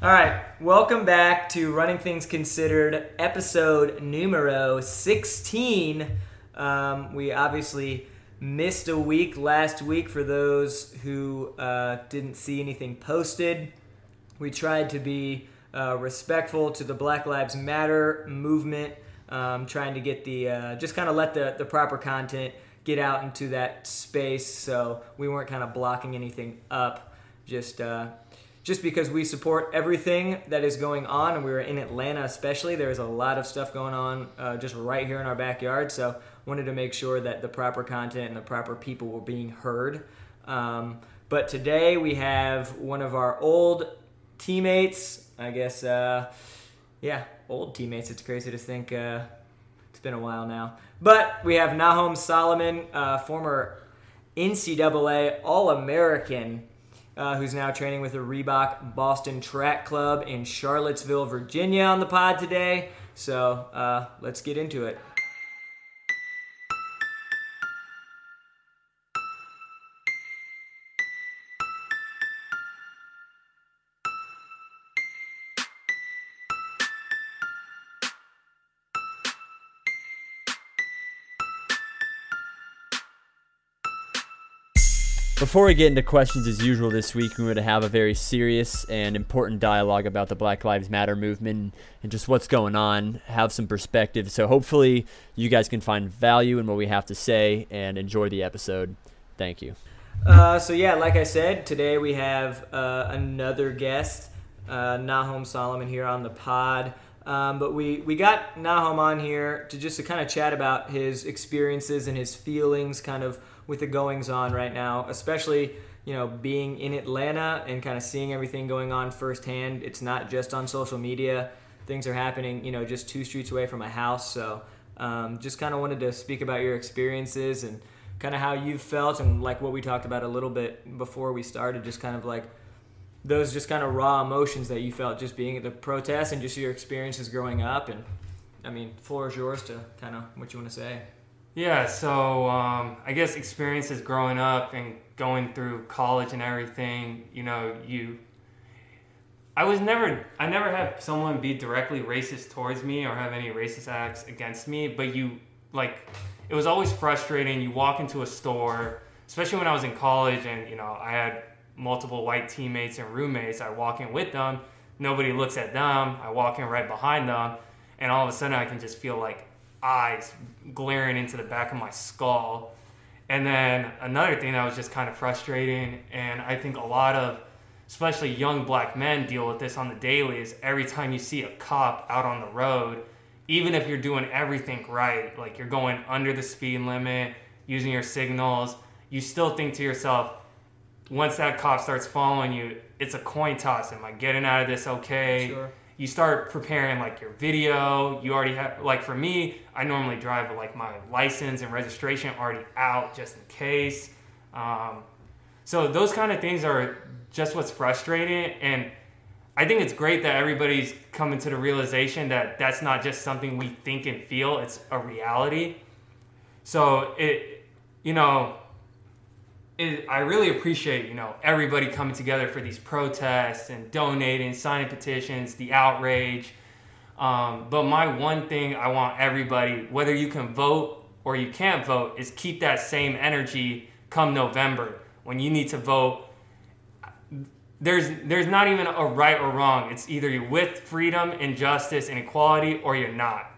All right, welcome back to Running Things Considered, episode numero 16. Um, we obviously missed a week last week for those who uh, didn't see anything posted. We tried to be uh, respectful to the Black Lives Matter movement, um, trying to get the, uh, just kind of let the, the proper content get out into that space so we weren't kind of blocking anything up. Just, uh, just because we support everything that is going on, and we were in Atlanta especially. There's a lot of stuff going on uh, just right here in our backyard, so wanted to make sure that the proper content and the proper people were being heard. Um, but today we have one of our old teammates. I guess, uh, yeah, old teammates. It's crazy to think uh, it's been a while now. But we have Nahom Solomon, uh, former NCAA All American uh, who's now training with the Reebok Boston Track Club in Charlottesville, Virginia, on the pod today. So uh, let's get into it. Before we get into questions as usual this week, we're going to have a very serious and important dialogue about the Black Lives Matter movement and just what's going on, have some perspective. So hopefully you guys can find value in what we have to say and enjoy the episode. Thank you. Uh, so yeah, like I said, today we have uh, another guest, uh, Nahom Solomon here on the pod. Um, but we, we got Nahom on here to just to kind of chat about his experiences and his feelings, kind of with the goings on right now, especially you know being in Atlanta and kind of seeing everything going on firsthand. It's not just on social media; things are happening you know just two streets away from my house. So um, just kind of wanted to speak about your experiences and kind of how you felt and like what we talked about a little bit before we started, just kind of like those just kind of raw emotions that you felt just being at the protest and just your experiences growing up and I mean, floor is yours to kind of what you want to say. Yeah, so um, I guess experiences growing up and going through college and everything, you know, you. I was never, I never had someone be directly racist towards me or have any racist acts against me, but you, like, it was always frustrating. You walk into a store, especially when I was in college and, you know, I had multiple white teammates and roommates. I walk in with them, nobody looks at them, I walk in right behind them, and all of a sudden I can just feel like eyes glaring into the back of my skull. And then another thing that was just kind of frustrating, and I think a lot of, especially young black men, deal with this on the daily, is every time you see a cop out on the road, even if you're doing everything right, like you're going under the speed limit, using your signals, you still think to yourself, once that cop starts following you, it's a coin toss. Am I getting out of this okay? Sure you start preparing like your video. You already have like for me, I normally drive like my license and registration already out just in case. Um, so those kind of things are just what's frustrating, and I think it's great that everybody's coming to the realization that that's not just something we think and feel; it's a reality. So it, you know, it, I really appreciate you know everybody coming together for these protests and donating, signing petitions, the outrage. Um, but my one thing I want everybody, whether you can vote or you can't vote, is keep that same energy come November when you need to vote. There's there's not even a right or wrong. It's either you're with freedom and justice and equality or you're not.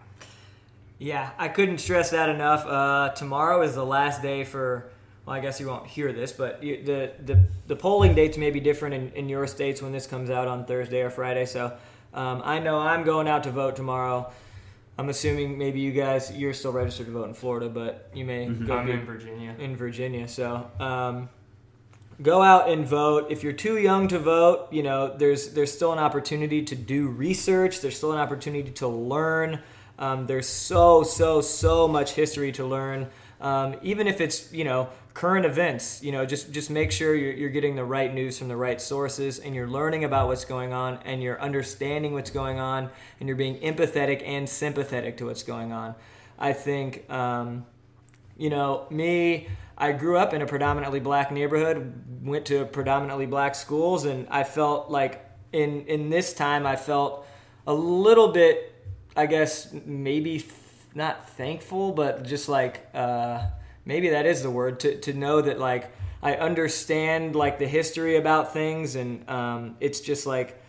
Yeah, I couldn't stress that enough. Uh, tomorrow is the last day for well, I guess you won't hear this, but you, the, the the polling dates may be different in, in your states when this comes out on Thursday or Friday. So um, I know I'm going out to vote tomorrow. I'm assuming maybe you guys you're still registered to vote in Florida, but you may mm-hmm. go I'm in Virginia. In Virginia, so um, go out and vote. If you're too young to vote, you know there's there's still an opportunity to do research. There's still an opportunity to learn. Um, there's so so so much history to learn. Um, even if it's you know current events you know just just make sure you're, you're getting the right news from the right sources and you're learning about what's going on and you're understanding what's going on and you're being empathetic and sympathetic to what's going on. I think um, you know me i grew up in a predominantly black neighborhood went to predominantly black schools and i felt like in in this time, I felt a little bit, I guess, maybe th- not thankful, but just like uh, maybe that is the word to to know that like I understand like the history about things, and um, it's just like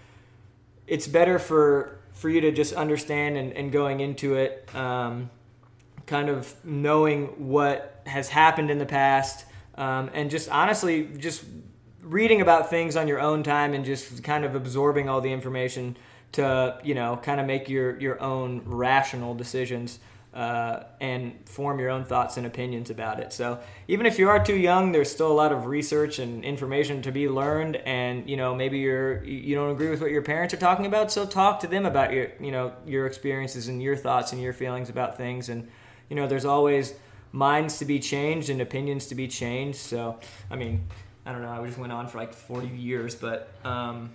it's better for for you to just understand and, and going into it, um, kind of knowing what has happened in the past, um, and just honestly just reading about things on your own time and just kind of absorbing all the information to you know kind of make your your own rational decisions uh, and form your own thoughts and opinions about it. So even if you are too young, there's still a lot of research and information to be learned. And you know maybe you're you don't agree with what your parents are talking about, so talk to them about your you know your experiences and your thoughts and your feelings about things. And you know there's always minds to be changed and opinions to be changed. So I mean I don't know. I just went on for like 40 years, but. Um,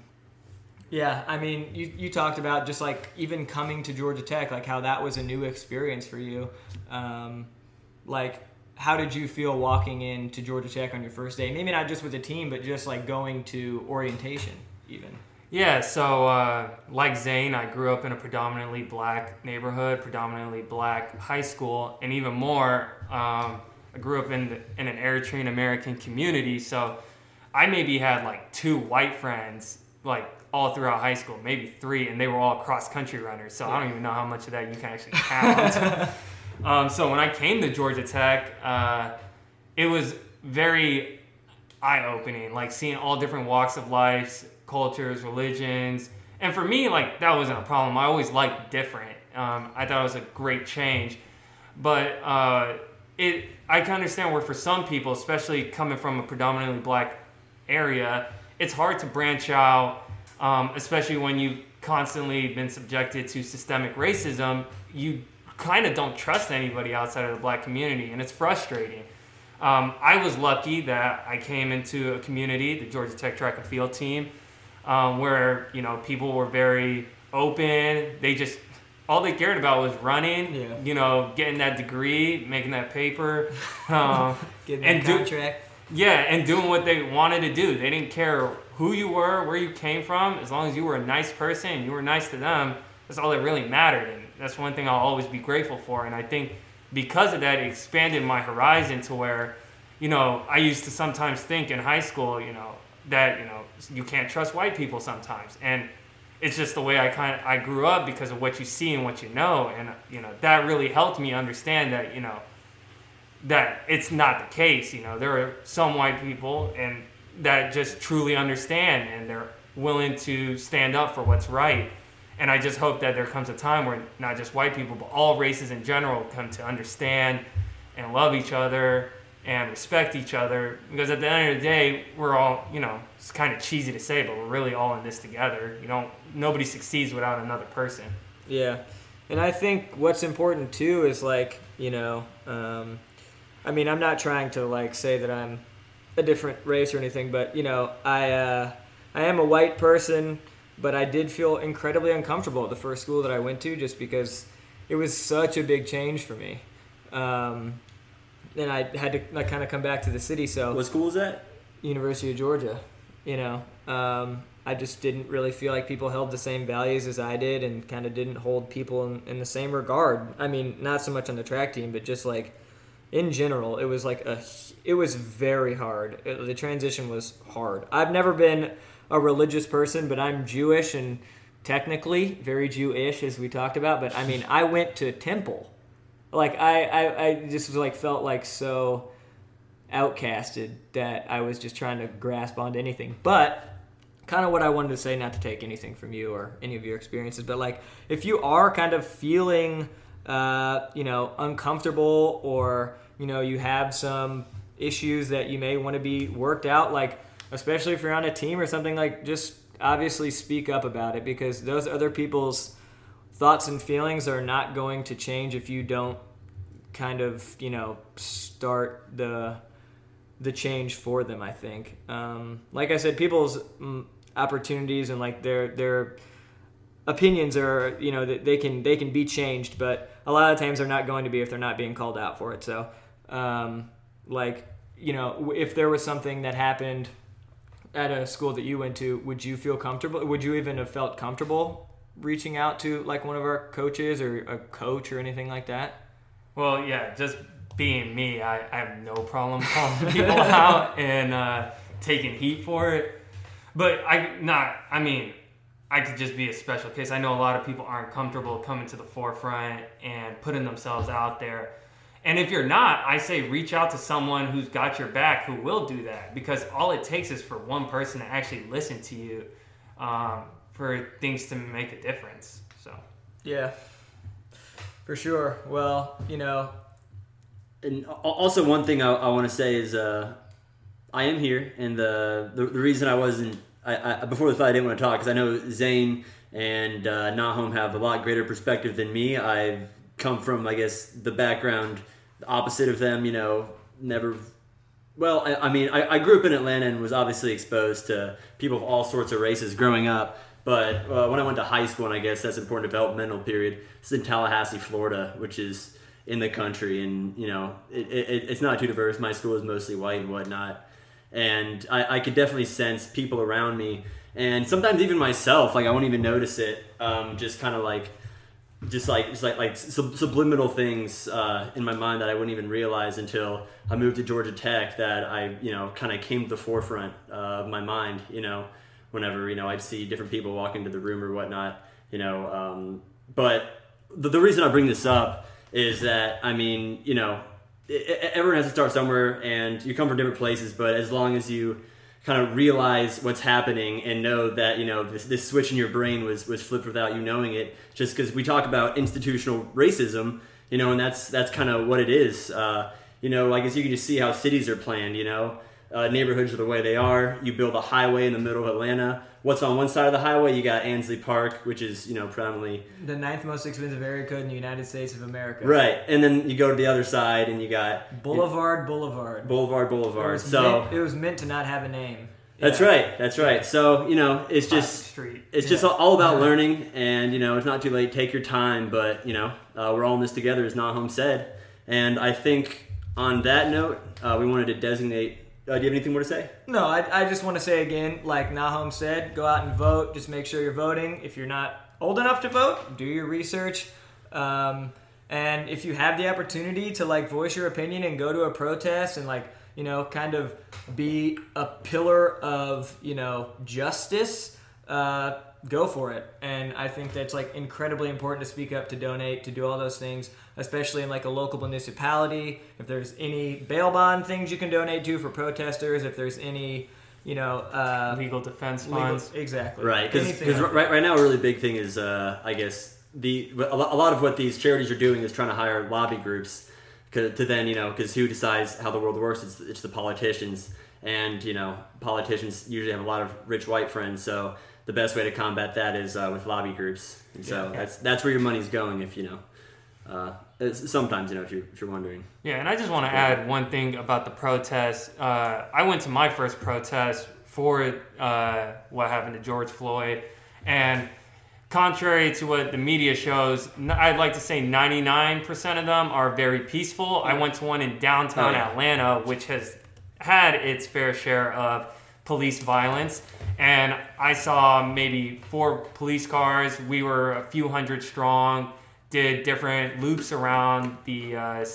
yeah, I mean, you, you talked about just like even coming to Georgia Tech, like how that was a new experience for you. Um, like, how did you feel walking into Georgia Tech on your first day? Maybe not just with the team, but just like going to orientation, even. Yeah, so uh, like Zane, I grew up in a predominantly black neighborhood, predominantly black high school, and even more, um, I grew up in, the, in an Eritrean American community. So I maybe had like two white friends, like all throughout high school, maybe three, and they were all cross country runners. So I don't even know how much of that you can actually count. um, so when I came to Georgia Tech, uh, it was very eye opening, like seeing all different walks of life, cultures, religions. And for me, like that wasn't a problem. I always liked different. Um, I thought it was a great change. But uh, it, I can understand where for some people, especially coming from a predominantly black area, it's hard to branch out um, especially when you've constantly been subjected to systemic racism, you kind of don't trust anybody outside of the black community, and it's frustrating. Um, I was lucky that I came into a community, the Georgia Tech track and field team, um, where you know people were very open. They just all they cared about was running, yeah. you know, getting that degree, making that paper, um, getting that and contract. Do, yeah, and doing what they wanted to do. They didn't care who you were, where you came from, as long as you were a nice person and you were nice to them, that's all that really mattered. And that's one thing I'll always be grateful for. And I think because of that, it expanded my horizon to where, you know, I used to sometimes think in high school, you know, that, you know, you can't trust white people sometimes. And it's just the way I kind of, I grew up because of what you see and what you know. And, you know, that really helped me understand that, you know, that it's not the case. You know, there are some white people and that just truly understand and they're willing to stand up for what's right. And I just hope that there comes a time where not just white people, but all races in general come to understand and love each other and respect each other. Because at the end of the day, we're all, you know, it's kind of cheesy to say, but we're really all in this together. You don't, nobody succeeds without another person. Yeah. And I think what's important too is like, you know, um, I mean, I'm not trying to like say that I'm a different race or anything, but you know, I uh, I am a white person, but I did feel incredibly uncomfortable at the first school that I went to, just because it was such a big change for me. Um, and I had to like kind of come back to the city. So what school was that? University of Georgia. You know, um, I just didn't really feel like people held the same values as I did, and kind of didn't hold people in, in the same regard. I mean, not so much on the track team, but just like in general, it was like a it was very hard. It, the transition was hard. I've never been a religious person, but I'm Jewish and technically very Jewish, as we talked about. But I mean, I went to temple. Like I, I, I just was like felt like so outcasted that I was just trying to grasp onto anything. But kind of what I wanted to say, not to take anything from you or any of your experiences, but like if you are kind of feeling uh, you know, uncomfortable or, you know, you have some issues that you may want to be worked out, like, especially if you're on a team or something, like, just obviously speak up about it because those other people's thoughts and feelings are not going to change if you don't kind of, you know, start the the change for them. I think, um, like I said, people's mm, opportunities and like their their opinions are you know they can they can be changed but a lot of times they're not going to be if they're not being called out for it so um, like you know if there was something that happened at a school that you went to, would you feel comfortable? Would you even have felt comfortable reaching out to like one of our coaches or a coach or anything like that? Well, yeah, just being me, I, I have no problem calling people out and uh, taking heat for it. But I not, I mean, I could just be a special case. I know a lot of people aren't comfortable coming to the forefront and putting themselves out there. And if you're not, I say reach out to someone who's got your back who will do that because all it takes is for one person to actually listen to you um, for things to make a difference. So, yeah, for sure. Well, you know, and also one thing I, I want to say is uh, I am here, and the, the, the reason I wasn't I, I, before the fight I didn't want to talk because I know Zane and uh, Nahom have a lot greater perspective than me. I've come from I guess the background opposite of them. You know, never. Well, I, I mean, I, I grew up in Atlanta and was obviously exposed to people of all sorts of races growing up. But uh, when I went to high school, and I guess that's important developmental period, it's in Tallahassee, Florida, which is in the country, and you know it, it, it's not too diverse. My school is mostly white and whatnot, and I, I could definitely sense people around me, and sometimes even myself. Like I won't even notice it. Um, just kind of like, just like just like like sub- subliminal things uh, in my mind that I wouldn't even realize until I moved to Georgia Tech. That I you know kind of came to the forefront uh, of my mind. You know, whenever you know I'd see different people walk into the room or whatnot. You know, um, but the, the reason I bring this up is that I mean, you know, everyone has to start somewhere, and you come from different places. But as long as you kind of realize what's happening and know that you know this, this switch in your brain was was flipped without you knowing it, just because we talk about institutional racism, you know, and that's that's kind of what it is. Uh, you know, I guess you can just see how cities are planned. You know, uh, neighborhoods are the way they are. You build a highway in the middle of Atlanta. What's on one side of the highway? You got Ansley Park, which is you know predominantly the ninth most expensive area code in the United States of America. Right, and then you go to the other side, and you got Boulevard, Boulevard, Boulevard, Boulevard. It so meant, it was meant to not have a name. That's Yeah. right. That's right. So you know, it's just street. it's just all about Yeah. learning, and you know, it's not too late. Take your time, but you know, uh, we're all in this together, as Nahom said. And I think on that note, uh, we wanted to designate. Uh, do you have anything more to say? No, I, I just want to say again, like Nahom said, go out and vote. Just make sure you're voting. If you're not old enough to vote, do your research. Um, and if you have the opportunity to like voice your opinion and go to a protest and like you know kind of be a pillar of you know justice, uh, go for it. And I think that's like incredibly important to speak up, to donate, to do all those things, especially in like a local municipality. If there's any bail bond things you can donate to for protesters, if there's any, you know, uh, legal defense legal- funds. exactly, Right, because Anything like right, right now a really big thing is uh, I guess the a lot of what these charities are doing is trying to hire lobby groups 'cause- to then you know because who decides how the world works? It's, it's the politicians, and you know politicians usually have a lot of rich white friends, so the best way to combat that is uh, with lobby groups, and so Yeah. that's that's where your money's going if you know. Uh, sometimes you know if you're if you're wondering. Yeah, and I just want to add one thing about the protest. Uh, I went to my first protest for uh, what happened to George Floyd, and contrary to what the media shows, I'd like to say 99% of them are very peaceful. I went to one in downtown Oh, yeah. Atlanta, which has had its fair share of police violence. And I saw maybe four police cars. We were a few hundred strong, did different loops around the uh,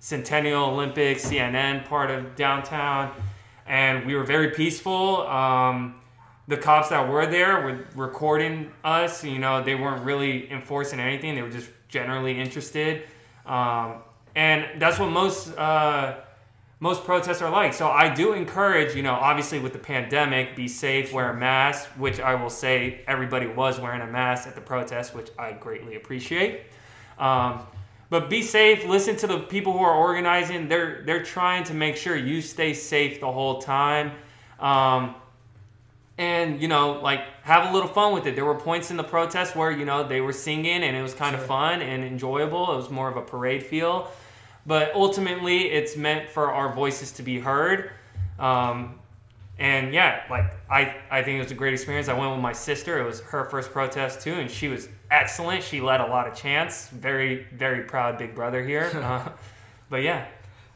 Centennial Olympics, CNN part of downtown. And we were very peaceful. Um, the cops that were there were recording us. You know, they weren't really enforcing anything. They were just generally interested, um, and that's what most uh, most protests are like. So I do encourage, you know, obviously with the pandemic, be safe, wear a mask, which I will say everybody was wearing a mask at the protest, which I greatly appreciate. Um, but be safe. Listen to the people who are organizing. They're they're trying to make sure you stay safe the whole time. Um, and you know like have a little fun with it there were points in the protest where you know they were singing and it was kind of fun and enjoyable it was more of a parade feel but ultimately it's meant for our voices to be heard. Um, and yeah like I, I think it was a great experience. I went with my sister. It was her first protest too and she was excellent. She led a lot of chants. Very very proud big brother here. Uh, but yeah.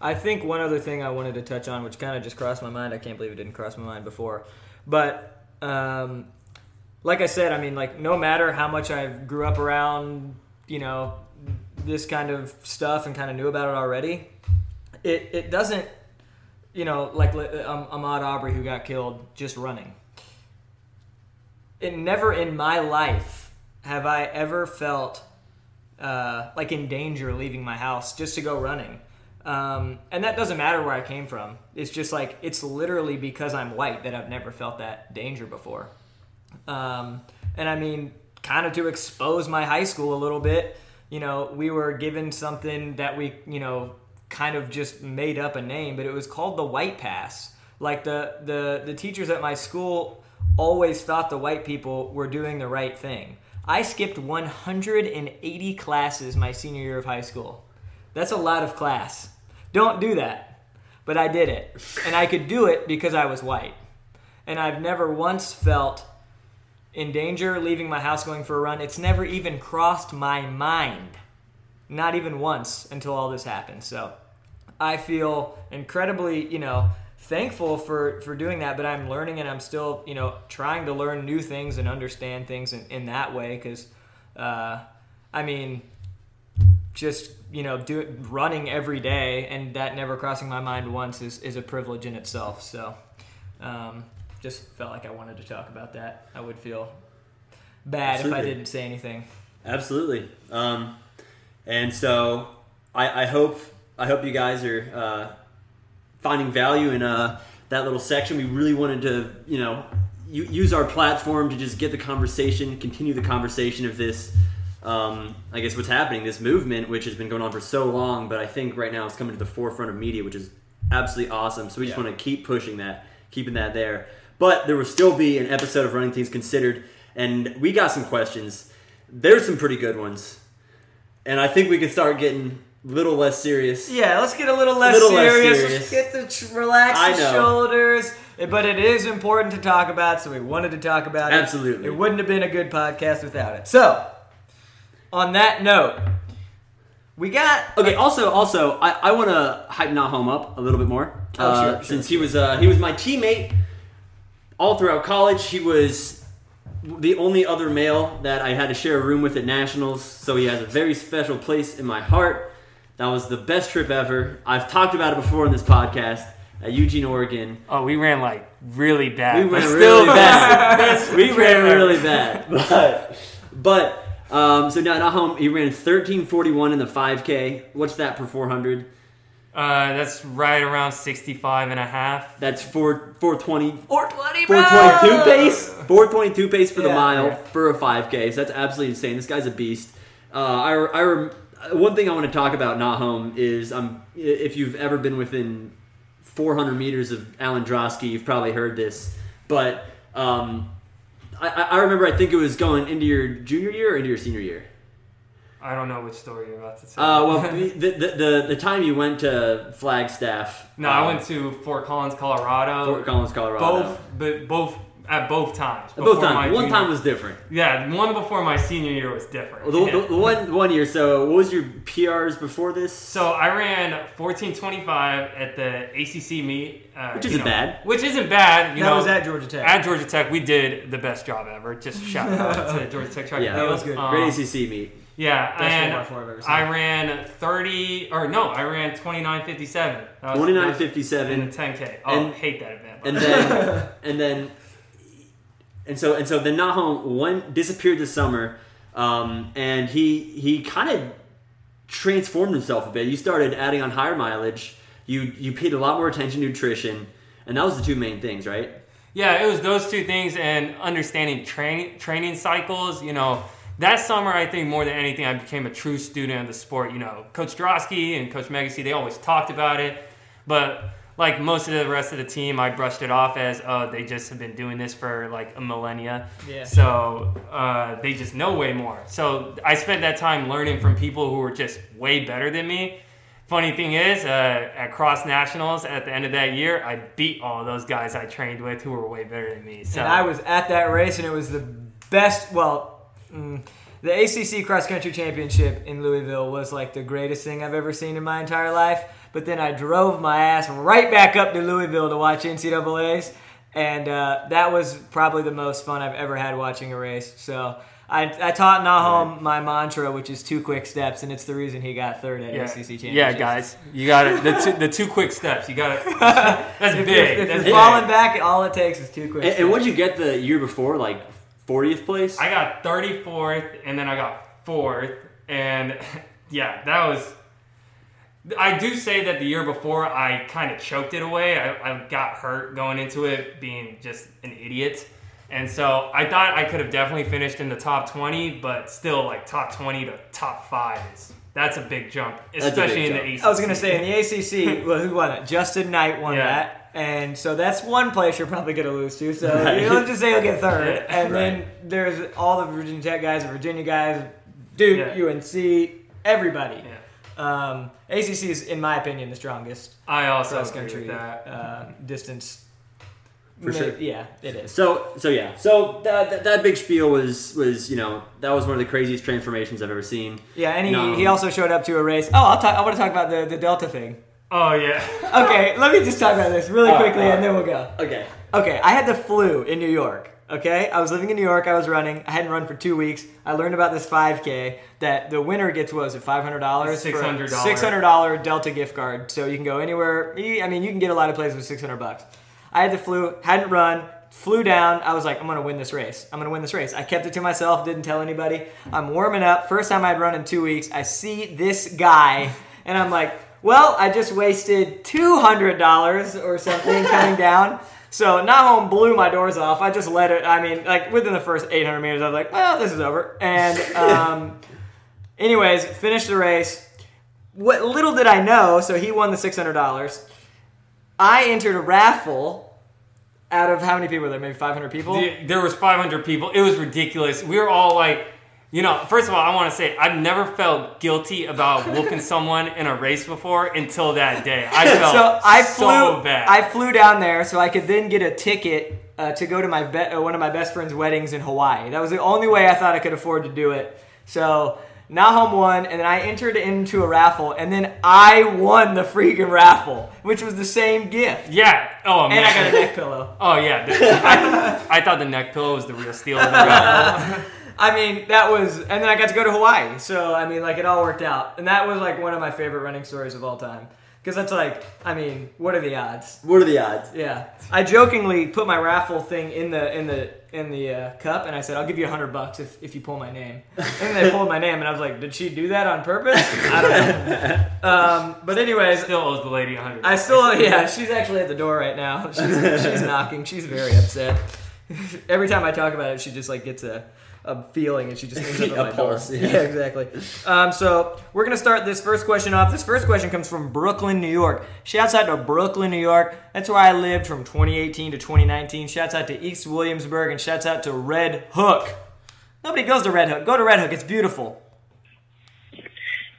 I think one other thing I wanted to touch on, which kind of just crossed my mind, I can't believe it didn't cross my mind before, But um, like I said, I mean, like no matter how much I grew up around, you know, this kind of stuff and kind of knew about it already, it it doesn't, you know, like um, Ahmaud Arbery who got killed just running. It never in my life have I ever felt uh, like in danger leaving my house just to go running. Um, and that doesn't matter where I came from. It's just like it's literally because I'm white that I've never felt that danger before. Um, and I mean, kind of to expose my high school a little bit, you know, we were given something that we, you know, kind of just made up a name, but it was called the White Pass. Like the the the teachers at my school always thought the white people were doing the right thing. I skipped 180 classes my senior year of high school. That's a lot of class. Don't do that. But I did it. And I could do it because I was white. And I've never once felt in danger leaving my house going for a run. It's never even crossed my mind. Not even once until all this happened. So I feel incredibly, you know, thankful for for doing that but i'm learning and i'm still you know trying to learn new things and understand things in, in that way because uh, i mean just you know do it, running every day and that never crossing my mind once is, is a privilege in itself so um, just felt like i wanted to talk about that i would feel bad Absolutely. if i didn't say anything Absolutely. Um, and so I, I hope I hope you guys are uh, finding value in uh, that little section. We really wanted to, you know, use our platform to just get the conversation, continue the conversation of this. Um, I guess what's happening, this movement, which has been going on for so long, but I think right now it's coming to the forefront of media, which is absolutely awesome. So we just yeah. want to keep pushing that, keeping that there. But there will still be an episode of Running Things Considered, and we got some questions. There's some pretty good ones, and I think we can start getting a little less serious. Yeah, let's get a little less, little serious. less serious. Let's get the tr- relax I the know. shoulders. But it is important to talk about, so we wanted to talk about it. Absolutely. It wouldn't have been a good podcast without it. So, on that note, we got okay. Also, also, I, I want to hype Nahom up a little bit more. Oh, uh, sure, Since he was uh, he was my teammate all throughout college. He was the only other male that I had to share a room with at nationals, so he has a very special place in my heart. That was the best trip ever. I've talked about it before in this podcast at Eugene, Oregon. Oh, we ran like really bad. We ran really bad. we ran really bad. But but um, so now at home he ran 1341 in the 5K. What's that per 400? Uh, that's right around 65 and a half. That's 4 420 420 422 pace. 422 pace for yeah, the mile yeah. for a 5K. So that's absolutely insane. This guy's a beast. Uh, I I one thing I want to talk about Nahom is um, if you've ever been within 400 meters of Alan Drosky, you've probably heard this. But um, I, I, remember, I think it was going into your junior year or into your senior year. I don't know which story you're about to tell. Uh, well, the, the, the, the, time you went to Flagstaff. No, um, I went to Fort Collins, Colorado. Fort Collins, Colorado. Both, but both at both times. At both times. One junior. time was different. Yeah, one before my senior year was different. Well, the, the, the, one one year. So, what was your PRs before this? So I ran 1425 at the ACC meet, uh, which isn't know, bad. Which isn't bad. You that know, was at Georgia Tech. At Georgia Tech, we did the best job ever. Just shout out to Georgia Tech. track. Yeah, that was good. Um, Great ACC meet. Yeah, Best and I ran 30, or no, I ran 29.57. 29.57. In the 10K. Oh, and, hate that event. And then, and then and so and so then Nahom one disappeared this summer, um, and he he kind of transformed himself a bit. You started adding on higher mileage. You you paid a lot more attention to nutrition, and that was the two main things, right? Yeah, it was those two things and understanding training training cycles. You know, that summer I think more than anything I became a true student of the sport. You know, Coach Drosky and Coach Megacy they always talked about it, but like most of the rest of the team, I brushed it off as, oh, they just have been doing this for like a millennia. Yeah. So uh, they just know way more. So I spent that time learning from people who were just way better than me. Funny thing is, uh, at Cross Nationals at the end of that year, I beat all those guys I trained with who were way better than me. So and I was at that race, and it was the best. Well. Mm, the ACC Cross Country Championship in Louisville was like the greatest thing I've ever seen in my entire life. But then I drove my ass right back up to Louisville to watch NCAA's. and uh, that was probably the most fun I've ever had watching a race. So. I, I taught Nahom my mantra, which is two quick steps, and it's the reason he got third at Yeah, ACC championships. yeah, guys, you got it. The two, the two quick steps. You got it. That's If, big. you're, if That's you're big. falling back, all it takes is two quick And, steps. and what'd you get the year before? Like 40th place? I got 34th, and then I got fourth, and yeah, that was. I do say that the year before I kind of choked it away. I, I got hurt going into it, being just an idiot, and so I thought I could have definitely finished in the top 20, but still, like top 20 to top five is that's a big jump, a big especially in jump. the ACC. I was gonna say in the ACC, well, who won it? Justin Knight won Yeah. that, and so that's one place you're probably gonna lose to. So Right. you let's just say you'll get third, and then there's all the Virginia Tech guys, the Virginia guys, Duke, Yeah. UNC, everybody. Yeah. Um, ACC is, in my opinion, the strongest I also cross agree country with that. uh, distance. For sure. Yeah, it is. So so yeah, so that, that that big spiel was was you know that was one of the craziest transformations I've ever seen. Yeah, and he, No. he also showed up to a race. Oh, I'll talk. I want to talk about the, the Delta thing. Oh yeah. Okay, let me just talk about this really quickly, all and then we'll go. Okay. Okay, I had the flu in New York. Okay, I was living in New York. I was running. I hadn't run for two weeks. I learned about this 5K that the winner gets was it five hundred dollars? $600. Six hundred dollar Delta gift card. So you can go anywhere. I mean, you can get a lot of places with six hundred bucks. I had the flu. Hadn't run. Flew down. I was like, I'm gonna win this race. I'm gonna win this race. I kept it to myself. Didn't tell anybody. I'm warming up. First time I'd run in two weeks. I see this guy, and I'm like, well, I just wasted two hundred dollars or something coming down. So Nahom blew my doors off. I just let it. I mean, like within the first 800 meters, I was like, well, this is over. And um, anyways, finished the race. What little did I know? So he won the $600. I entered a raffle. Out of how many people were there? Maybe 500 people. There was 500 people. It was ridiculous. We were all like, you know, first of all, I want to say I've never felt guilty about whooping someone in a race before until that day. I felt so I flew. so bad. I flew down there so I could then get a ticket uh, to go to my be- uh, one of my best friend's weddings in Hawaii. That was the only way I thought I could afford to do it. So Nahom won, and then I entered into a raffle, and then I won the freaking raffle, which was the same gift. yeah. Oh man. And I got a neck pillow. Oh yeah. I, I thought the neck pillow was the real steal of the raffle. I mean, that was, and then I got to go to Hawaii. So I mean, like it all worked out, and that was like one of my favorite running stories of all time. Because that's like, I mean, what are the odds? What are the odds? Yeah, I jokingly put my raffle thing in the in the in the uh, cup, and I said, "I'll give you a hundred bucks if, if you pull my name." And they pulled my name, and I was like, "Did she do that on purpose?" I don't know. Um, but anyways, Still owes the lady a 100. I still yeah, she's actually at the door right now. She's, she's knocking. She's very upset. Every time I talk about it, she just like gets a, a feeling, and she just ends up at A my pulse, door. yeah. Yeah, exactly. Um, so we're gonna start this first question off. This first question comes from Brooklyn, New York. Shouts out to Brooklyn, New York. That's where I lived from 2018 to 2019. Shouts out to East Williamsburg, and shouts out to Red Hook. Nobody goes to Red Hook. Go to Red Hook. It's beautiful.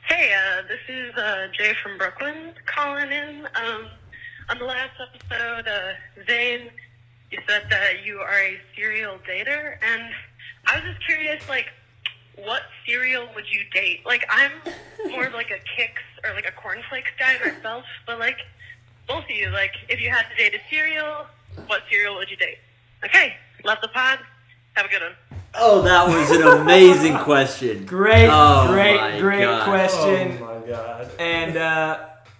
Hey, uh, this is uh, Jay from Brooklyn calling in. Um, on the last episode, uh, Zane, you said that you are a serial dater, and I was just curious, like, what cereal would you date? Like, I'm more of like a Kix or like a cornflakes guy myself, but like, both of you, like, if you had to date a cereal, what cereal would you date? Okay, love the pod. Have a good one. Oh, that was an amazing question. Great, Oh great, great God. question. Oh my god. and uh,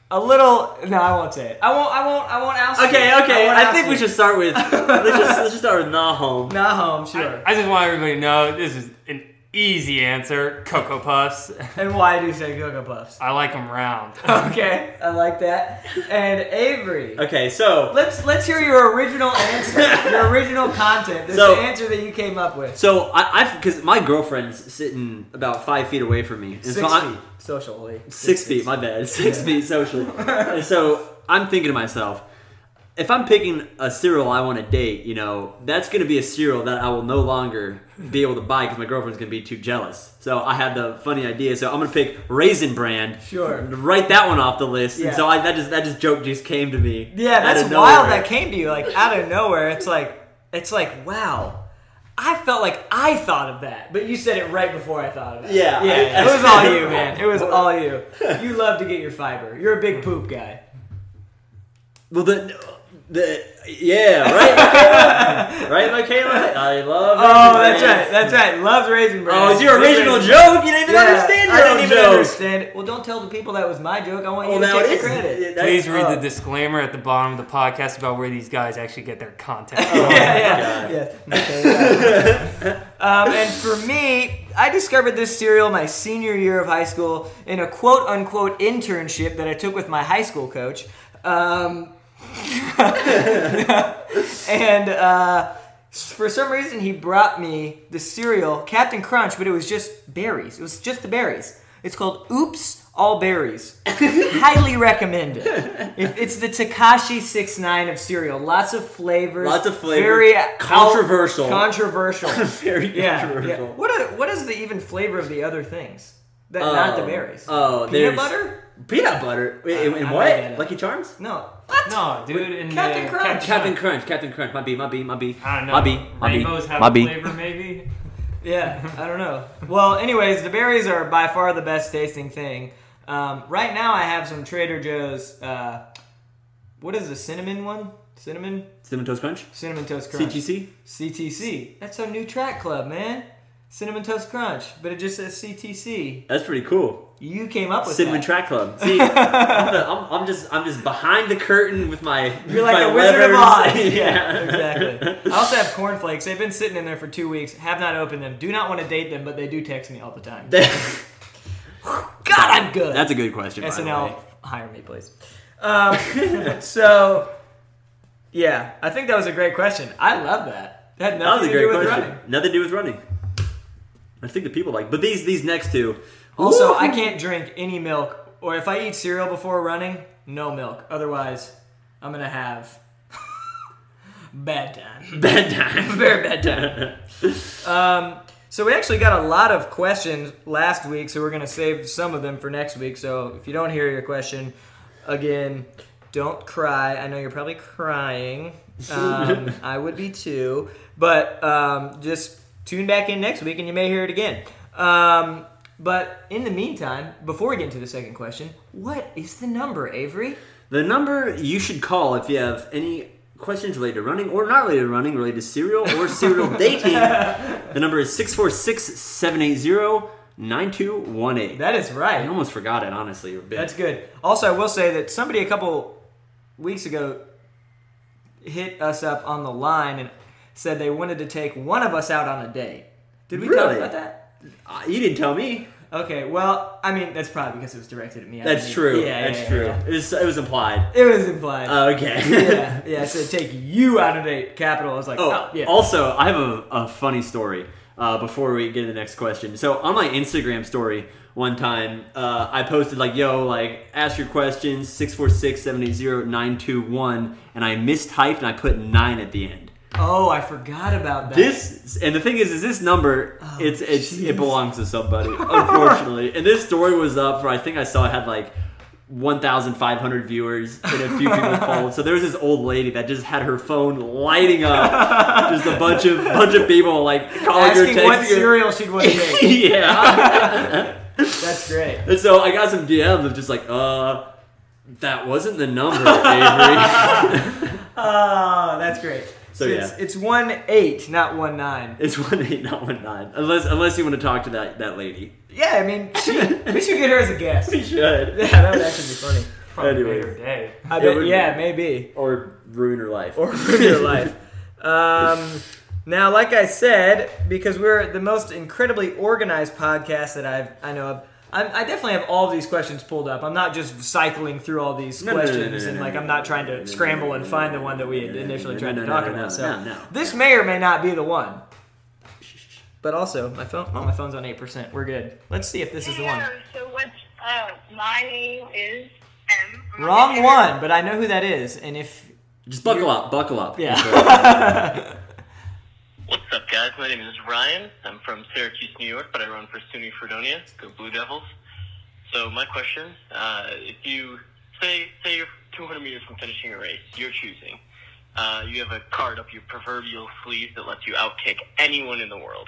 a little. No, I won't say it. I won't. I won't. I won't ask. Okay, you. okay. won't I ask think we should start with let's just let's just start with Nahom. Not home, sure. I just want everybody to know this is an easy answer. Cocoa Puffs. and why do you say Cocoa Puffs? I like them round. okay, I like that. And Avery, Okay, so let's let's hear your original answer, your original content, this So- answer that you came up with. so I I because my girlfriend's sitting about five feet away from me. And Six so I'm- feet socially. Six feet, my bad. Six feet socially. and so I'm thinking to myself, if I'm picking a cereal I want to date, you know, that's going to be a cereal that I will no longer be able to buy because my girlfriend's to be too jealous. So I had the funny idea. So I'm to pick Raisin Bran. Sure. Write that one off the list. Yeah. And so I, that just that just joke just came to me. Yeah, that's wild. That came to you like out of nowhere. It's like it's like wow. I felt like I thought of that, but you said it right before I thought of it. Yeah, yeah. I- it was all you, man. It was all you. You love to get your fiber. You're a big poop guy. Well, the The, yeah, right, Michaela? right, Michaela? I love. Oh, Raisin that's Bran. right. That's right. Loves Raisin Bran. Oh, it's your original Raisin joke. You didn't even Yeah, understand your I own didn't even joke. understand it. Well, don't tell the people that was my joke. I want you Well, to now take it the credit. that- Please read oh. the disclaimer at the bottom of the podcast about where these guys actually get their content. yeah, yeah, yeah. Yeah. um, and for me, I discovered this cereal my senior year of high school in a quote unquote internship that I took with my high school coach. Um, and uh, for some reason, he brought me the cereal, Captain Crunch, but it was just berries. It was just the berries. It's called Oops All Berries. Highly recommend it. If it's the Tekashi Six Nine of cereal. Lots of flavors. Lots of flavors. Very Controversial. Controversial. Very yeah, controversial. yeah. What are, what is the even flavor of the other things? That not the Oh, berries. Oh, peanut butter? Peanut butter. Wait, in, in I- I what? might get it. Lucky Charms? No. What? No, dude. In Captain the, Crunch. Captain Crunch. Captain Crunch. Might be. Might be. Might be. I don't know. Might be. Might be. Rainbows have Might a be. flavor, maybe. Yeah, I don't know. Well, anyways, the berries are by far the best tasting thing. Um, right now, I have some Trader Joe's. Uh, what is the cinnamon one? Cinnamon, Cinnamon Toast Crunch. cinnamon toast crunch. CTC. CTC. That's our new track club, man. Cinnamon toast crunch, but it just says CTC. That's pretty cool. You came up with Cinnamon that. Track Club. See, I'm, the, I'm, I'm just I'm just behind the curtain with my. You're like my the Wizard of. Oz. yeah, exactly. I also have cornflakes. They've been sitting in there for two weeks. Have not opened them. Do not want to date them, but they do text me all the time. God, I'm good. That's a good question. by the way. SNL, hire me, please. Um, so, yeah, I think that was a great question. I love that. That had That was nothing a to do great with question. running. Nothing to do with running. I think the people like, but these these next two. Also. I can't drink any milk, or if I eat cereal before running, no milk. Otherwise, I'm gonna have bad time. bad time. Very bad time. Um, so we actually got a lot of questions last week, so we're gonna save some of them for next week. So if you don't hear your question again, don't cry. I know you're probably crying. Um, I would be too, but um, just tune back in next week and you may hear it again. But in the meantime, before we get into the second question, what is the number, Avery? The number you should call if you have any questions related to running or not related to running, related to cereal or cereal dating. The number is 646 780 9218. That is right. I almost forgot it, honestly. a bit. That's good. Also, I will say that somebody a couple weeks ago hit us up on the line and said they wanted to take one of us out on a date. Did we talk Really? about that? Uh, you didn't tell me. Okay, well, I mean, that's probably because it was directed at me. I That's didn't- true. Yeah, That's yeah, true. yeah. It, was, it was implied. It was implied. Uh, okay. yeah, yeah. Said take you out of date. Capital. I was like, Oh, oh, yeah. also, I have a, a funny story uh, before we get to the next question. So, on my Instagram story, one time, uh, I posted, like, yo, like, ask your questions, 646 780 921, and I mistyped and I put 9 at the end. Oh, I forgot about that. This and the thing is, is this number? Oh, it's it's jeez. it belongs to somebody, unfortunately. and this story was up for I think I saw it had like 1,500 viewers and a few people called. So there was this old lady that just had her phone lighting up, just a bunch of bunch of people like calling her, asking what texting cereal she'd want to make. yeah. That's great. and so I got some DMs of just like, uh, that wasn't the number, Avery. Oh, that's great. So, it's, yeah. it's one eight, not one nine. it's one eight, not one nine. Unless unless you want to talk to that that lady, Yeah, I mean, she, we should get her as a guest. we should. Yeah, that would actually be funny. Probably Anyways. made her day. I bet, would be. yeah, maybe. Or ruin her life. Or ruin your life. Um, now, like I said, because we're the most incredibly organized podcast that I've I know of, I'm, I definitely have all of these questions pulled up. I'm not just cycling through all these No, no, no, no, questions no, and like I'm not trying no, no, to no, scramble no, and find no, the one that we had no, no, initially no, tried no, to no, talk no, about. no, So no, no. this may or may not be the one. But also, my phone, oh, my phone's on eight percent. We're good. Let's see if this is the one. Yeah, so what's, uh, my name is M. I'm Wrong one, but I know who that is. And if Just buckle up, buckle up. yeah, What's up, guys? My name is Ryan. I'm from Syracuse, New York, but I run for SUNY Fredonia. Go Blue Devils. So my question: uh, If you say say you're 200 meters from finishing a race, you're choosing. Uh, you have a card up your proverbial sleeve that lets you outkick anyone in the world,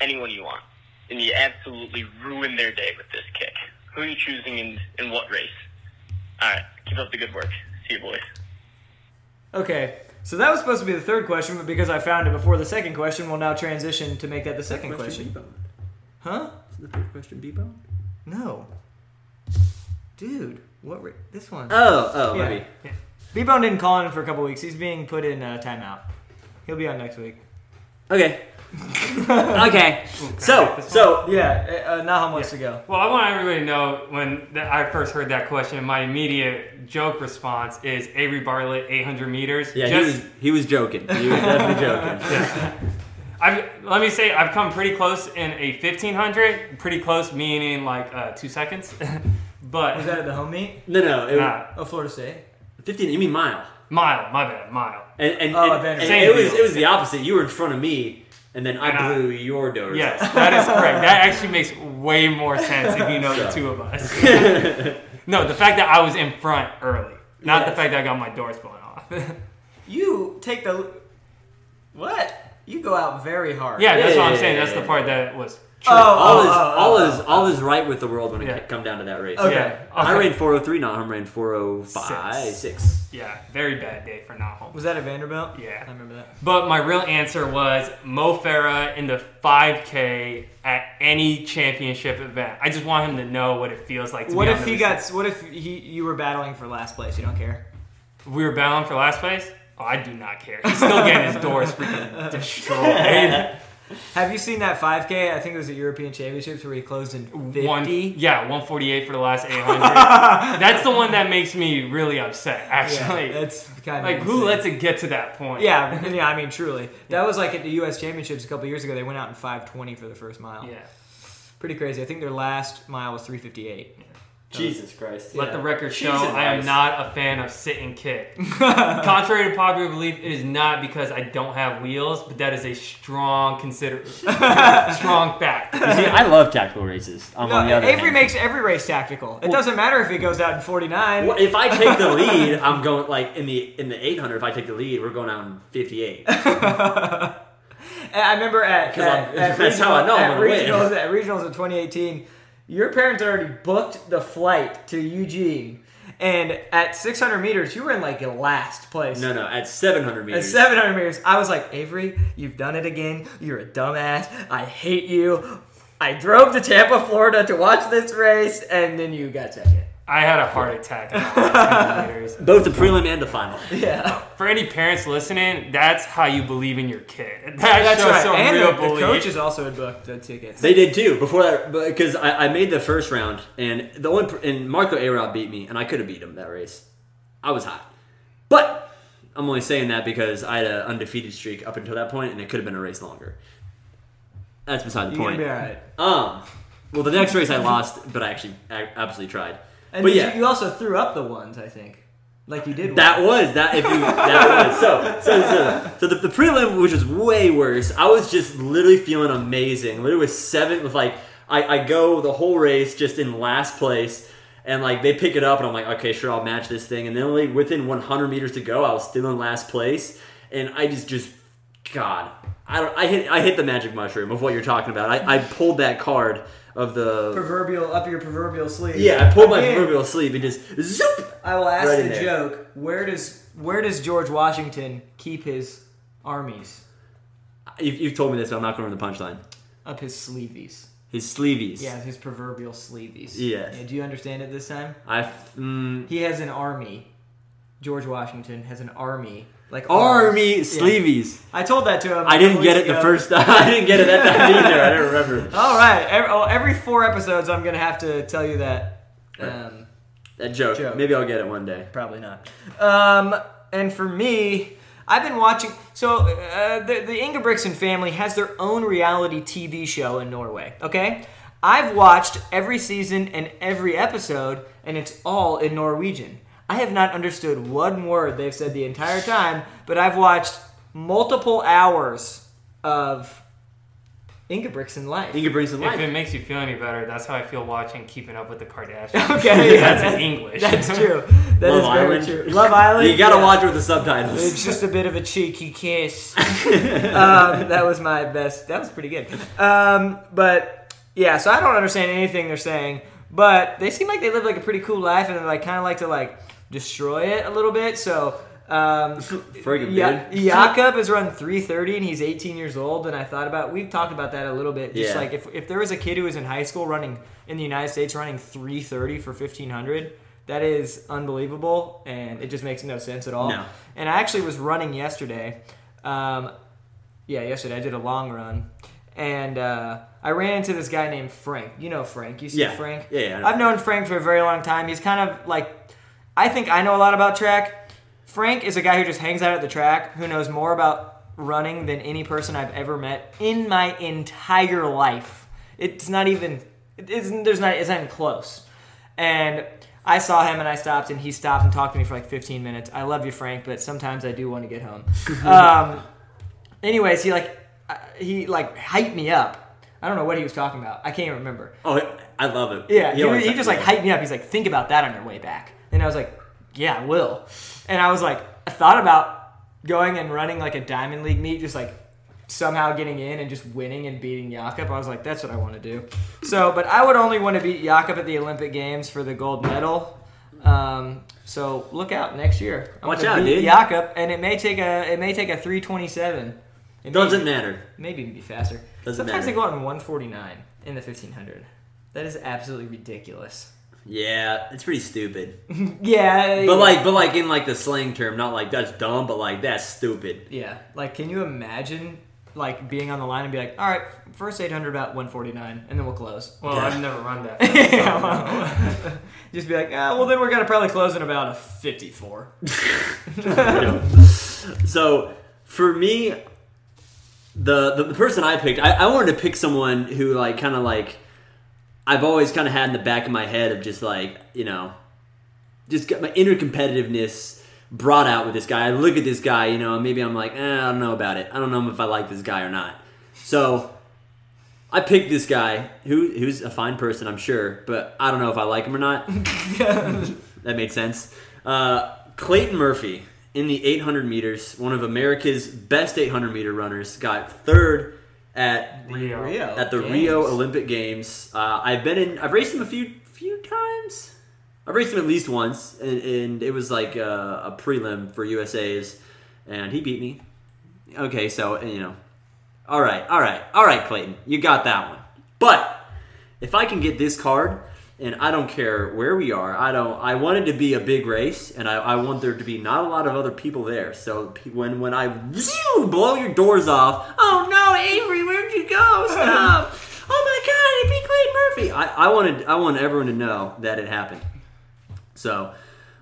anyone you want, and you absolutely ruin their day with this kick. Who are you choosing and in what race? All right, keep up the good work. See you, boys. Okay, so that was supposed to be the third question, but because I found it before the second question, we'll now transition to make that the second question. B-bone. Huh? Isn't the third question B-bone? No. Dude, what? Re- this one. Oh, oh, Yeah. maybe. B-Bone didn't call in for a couple weeks. He's being put in uh, timeout. He'll be on next week. Okay. Okay. So, so Yeah, uh, how much wants to go. Well, I want everybody to know when th- I first heard that question, my immediate joke response is Avery Bartlett, 800 meters. yeah, he was he was joking. He was definitely joking. I've, let me say, I've come pretty close in a 1500. Pretty close, meaning like uh, two seconds. but Was that at the home meet? No, no, it, Nah, Oh, Florida State. fifteen. You mean mile? mile, my bad, mile. And and, Oh, and- and it was it was the opposite. You were in front of me, and then I And I- blew your doors. Yes, that is correct. That actually makes way more sense if you know the two of us. no, the fact that I was in front early, not the fact that I got my doors blown off. You take the. What? You go out very hard. yeah, that's what I'm saying. yeah, That's yeah. the part that was Oh, all oh, is oh, all oh, is oh, all is right with the world when it Yeah. come down to that race. Okay. Yeah. I Okay. ran 403, Nahom ran 405, Six. six. Yeah, very bad day for Nahom. Was that at Vanderbilt? Yeah. I remember that. But my real answer was Mo Farah in the 5K at any championship event. I just want him to know what it feels like to What be if on he the got? What if he? You were battling for last place. You don't care. We were battling for last place. Oh, I do not care. He's still getting his doors freaking destroyed. Have you seen that 5K? I think it was at European Championships where he closed in 50. One, yeah, 148 for the last 800. That's the one that makes me really upset, Yeah, actually. that's kind of like, who lets it get to that point? Yeah, yeah. I mean, truly, that was like at the U.S. Championships a couple years ago. They went out in 5:20 for the first mile. Yeah. Pretty crazy. I think their last mile was 3:58. Jesus Christ. Let the record show Jesus I am Christ. not a fan of sit and kick. Contrary to popular belief, it is not because I don't have wheels, but that is a strong consider strong fact. You see, I love tactical races. I'm No, on the other Avery hand. makes every race tactical. It doesn't matter if he goes out in 49. Well, if I take the lead, I'm going like in the in the 800. If I take the lead, we're going out in 58. I remember at, 'Cause at, at that's how I know I'm at gonna win. regionals, at regionals in 2018, your parents already booked the flight to Eugene, and at 600 meters, you were in like last place. No, no, at 700 meters. At meters. 700 meters, I was like, Avery, you've done it again. You're a dumbass. I hate you. I drove to Tampa, Florida to watch this race, and then you got second. I had a heart attack. in the last few meters. Both the prelim and the final. Yeah. For any parents listening, that's how you believe in your kid. That That's shows right. some and real the, the belief. coaches also had booked the tickets. They did too before that because I, I made the first round and the only and Marco Arop beat me and I could have beat him that race. I was hot, but I'm only saying that because I had an undefeated streak up until that point and it could have been a race longer. That's beside the You're gonna point. be all right. Um, well, the next race I lost, but I actually I absolutely tried. And but you- yeah, you also threw up the ones, I think, like you did. That one. was that if you that was so so so so the, the prelim which was way worse. I was just literally feeling amazing. Literally with seven with like I, I go the whole race just in last place and like they pick it up and I'm like okay sure I'll match this thing and then only within 100 meters to go I was still in last place and I just just God I don't I hit I hit the magic mushroom of what you're talking about. I, I pulled that card of the proverbial up your proverbial sleeve. yeah I pulled my Again, proverbial sleeve and just zoop. I will ask right the there. joke: Where does where does George Washington keep his armies? You've, you've told me this, but I'm not going to the punchline. Up his sleeveys. His sleeveys. Yeah, his proverbial sleeveys. Yes. Yeah, do you understand it this time? I mm, He has an army. George Washington has an army. Like army arms. Yeah. sleeveys. I told that to him. I didn't get it the first time. I didn't get it that time either. I don't remember. All right. Every, oh, every four episodes, I'm gonna have to tell you that. Um, That joke. Joke. Maybe I'll get it one day. Probably not. Um, and for me, I've been watching. So uh, the the Ingebrigtsen family has their own reality TV show in Norway. Okay, I've watched every season and every episode, and it's all in Norwegian. I have not understood one word they've said the entire time, but I've watched multiple hours of Ingebrigtsen life. You can bring some If it makes you feel any better, that's how I feel watching Keeping Up with the Kardashians. Okay, yeah, that's in English. That's true. That is Love very Island. true. Love Island. You gotta yeah. watch it with the subtitles. It's just a bit of a cheeky kiss. um, that was my best. That was pretty good. Um, but yeah, so I don't understand anything they're saying, but they seem like they live like a pretty cool life, and they like kind of like to like destroy it a little bit. So Um, Friggin' yeah, dude. Jakob has run 330 and he's 18 years old. And I thought about we've talked about that a little bit. Just Yeah. like if, if there was a kid who was in high school running in the United States running 330 for 1500, that is unbelievable and it just makes no sense at all. No. And I actually was running yesterday. Um, yeah, yesterday I did a long run. And uh, I ran into this guy named Frank. You know Frank. You see Yeah. Frank? Yeah, yeah. I've known Frank for a very long time. He's kind of like, I think I know a lot about track. Frank is a guy who just hangs out at the track, who knows more about running than any person I've ever met in my entire life. It's not even, it isn't, there's not, it's not even close. And I saw him and I stopped and he stopped and talked to me for like 15 minutes. I love you, Frank, but sometimes I do want to get home. um, anyways, he like, uh, he like hyped me up. I don't know what he was talking about. I can't even remember. Oh, I love it. Yeah, he, always- he just like hyped me up. He's like, think about that on your way back. And I was like, yeah, I will. And I was like, I thought about going and running like a Diamond League meet, just like somehow getting in and just winning and beating Jakob. I was like, that's what I want to do. So, but I would only want to beat Jakob at the Olympic Games for the gold medal. Um, so look out next year. I'm Watch out, beat dude. Jakob, and it may take a it may take a 327. It Doesn't may, matter. maybe even be faster. Doesn't Sometimes matter. they go out in 149 in the 1500. That is absolutely ridiculous. Yeah, it's pretty stupid. Yeah, But like, but like in like the slang term, not like that's dumb, but like that's stupid. yeah, like can you imagine like being on the line and be like, all right, first 800 about 149, and then we'll close. Well, Yeah. I've never run that. Yeah, well, Just be like, ah, well, then we're gonna probably close in about a 54. So for me, the the, the person I picked, I, I wanted to pick someone who like kind of like I've always kind of had in the back of my head of just like you know, just got my inner competitiveness brought out with this guy. I look at this guy, you know, maybe I'm like, eh, I don't know about it. I don't know if I like this guy or not. So I picked this guy who who's a fine person, I'm sure, but I don't know if I like him or not. that made sense. Uh, Clayton Murphy in the 800 meters, one of America's best 800 meter runners, got third at Rio. Rio. at the Games. Rio Olympic Games. Uh, I've been in. I've raced him a few few times. I've raced him at least once, and, and it was like a, a prelim for USA's, and he beat me. Okay, so you know, all right, all right, all right, Clayton, you got that one. But if I can get this card, and I don't care where we are, I don't. I want it to be a big race, and I, I want there to be not a lot of other people there. So when when I blow your doors off, oh no, Avery, where'd you go? Stop! oh my God, it beat Clayton Murphy. I, I wanted I want everyone to know that it happened. So.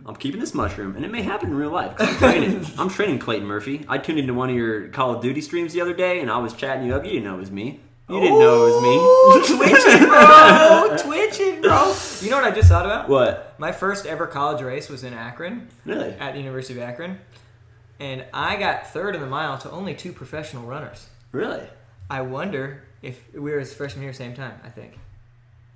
I'm keeping this mushroom, and it may happen in real life. I'm training. I'm training Clayton Murphy. I tuned into one of your Call of Duty streams the other day, and I was chatting you up. You didn't know it was me. You didn't know it was me. Twitching, bro. Twitching, bro. You know what I just thought about? What? My first ever college race was in Akron, Really? at the University of Akron, and I got third in the mile to only two professional runners. Really? I wonder if we were his freshman year, same time. I think.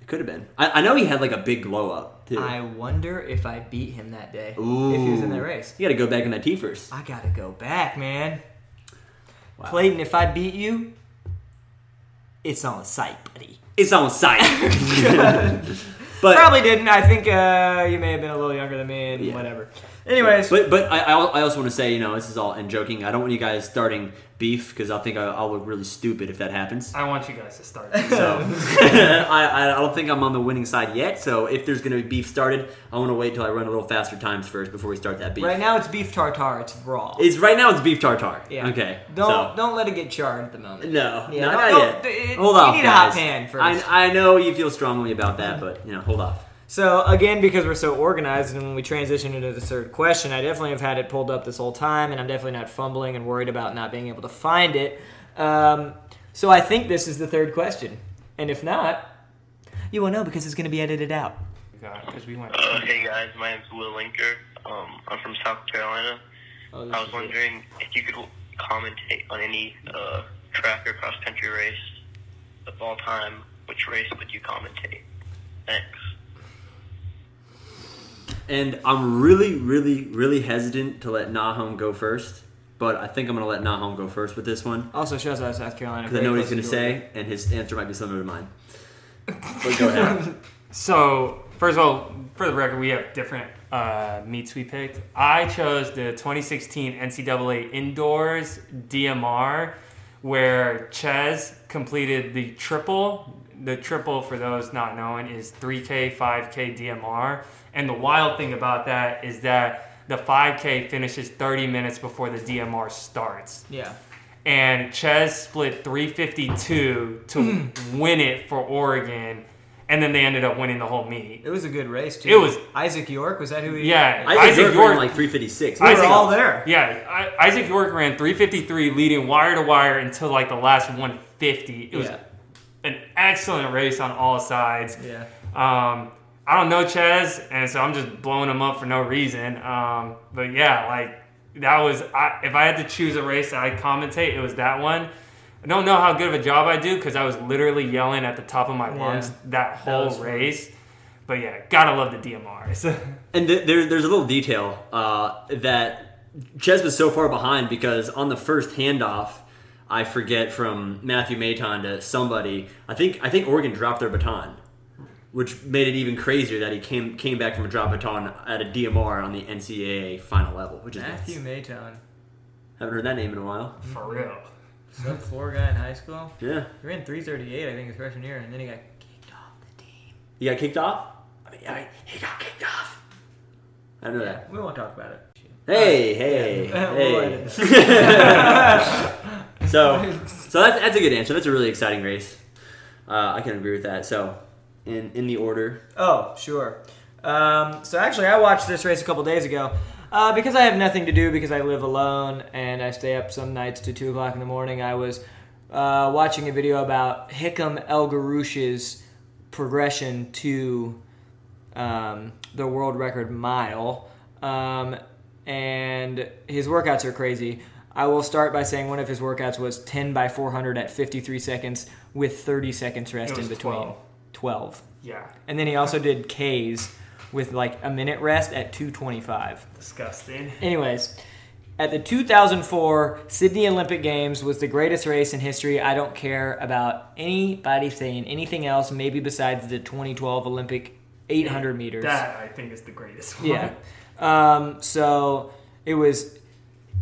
It could have been. I, I know he had like a big glow up too. I wonder if I beat him that day. Ooh. If he was in that race. You got to go back in that T first. I gotta go back, man. Wow. Clayton, if I beat you, it's on site, buddy. It's on site. but Probably didn't. I think uh, you may have been a little younger than me and Yeah. whatever. Anyways, but but I, I also want to say you know this is all in joking. I don't want you guys starting beef because I think I, I'll look really stupid if that happens. I want you guys to start. So I, I don't think I'm on the winning side yet. So if there's going to be beef started, I want to wait till I run a little faster times first before we start that beef. right now it's beef tartare. It's raw. It's right now it's beef tartare. yeah. Okay. Don't so. don't let it get charred at the moment. No, Yeah, no, don't- not yet. it- hold you off, need a hot pan first. I, I know you feel strongly about that, but you know, hold off. So again, because we're so organized, and when we transition into the third question, I definitely have had it pulled up this whole time, and I'm definitely not fumbling and worried about not being able to find it. Um, so I think this is the third question, and if not, you will know because it's going to be edited out. Because we went. Uh, hey guys, my name's Will Linker. Um, I'm from South Carolina. Oh, I was wondering if you could commentate on any uh, track or cross country race of all time. Which race would you commentate? Thanks. And I'm really, really, really hesitant to let Nahom go first, but I think I'm going to let Nahom go first with this one Also, shows out of South Carolina. because I very know what he's close going to Georgia. say, and his answer might be similar to mine. But go ahead. So first of all, for the record, we have different uh, meets we picked. I chose the 2016 NCAA Indoors DMR, where Ches completed the triple. The triple, for those not knowing, is 3K, 5K DMR. And the wild thing about that is that the 5K finishes 30 minutes before the DMR starts. Yeah. And Ches split 352 to hmm. win it for Oregon. And then they ended up winning the whole meet. It was a good race too. It was- Izaic York. Was that who he? Yeah, Izaic, Izaic York, York- ran like 356. we were Izaic- all there. Yeah, I, Izaic York ran 353, leading wire to wire until like the last 150. It was Yeah. An excellent race on all sides. Yeah. Um, I don't know Ches, and so I'm just blowing him up for no reason. Um, but yeah, like that was I, if I had to choose a race that I'd commentate, it was that one. I don't know how good of a job I do because I was literally yelling at the top of my lungs Yeah. that whole was fun. race. But yeah, gotta love the DMRs. And th- there, there's a little detail uh, that Ches was so far behind because on the first handoff, I forget from Matthew Maton to somebody. I think I think Oregon dropped their baton, which made it even crazier that he came came back from a drop baton at a DMR on the NCAA final level, which is Matthew nuts. Maton, Haven't heard that name in a while. for real. sub four guy in high school. Yeah, He ran 338, I think, his freshman year, and then he got kicked off the team. he got kicked off. I mean, I mean, he got kicked off. I don't know that. We won't talk about it. Hey, hey, Yeah, we'll hey. so, so that's, that's a good answer. That's a really exciting race. Uh, I can agree with that. So, in in the order, Oh, sure. Um, so actually, I watched this race a couple days ago uh, because I have nothing to do because I live alone and I stay up some nights to two o'clock in the morning. I was uh, watching a video about Hicham El Guerrouj's progression to um, the world record mile, um, and his workouts are crazy. I will start by saying one of his workouts was 10 by 400 at 53 seconds with 30 seconds rest in between. 12. 12. Yeah, And then he also did K's with like a minute rest at 225. disgusting. Anyways, at the 2004 Sydney Olympic Games was the greatest race in history. I don't care about anybody saying anything else, maybe besides the 2012 Olympic 800 meters. That I think is the greatest one. Yeah. Um, so it was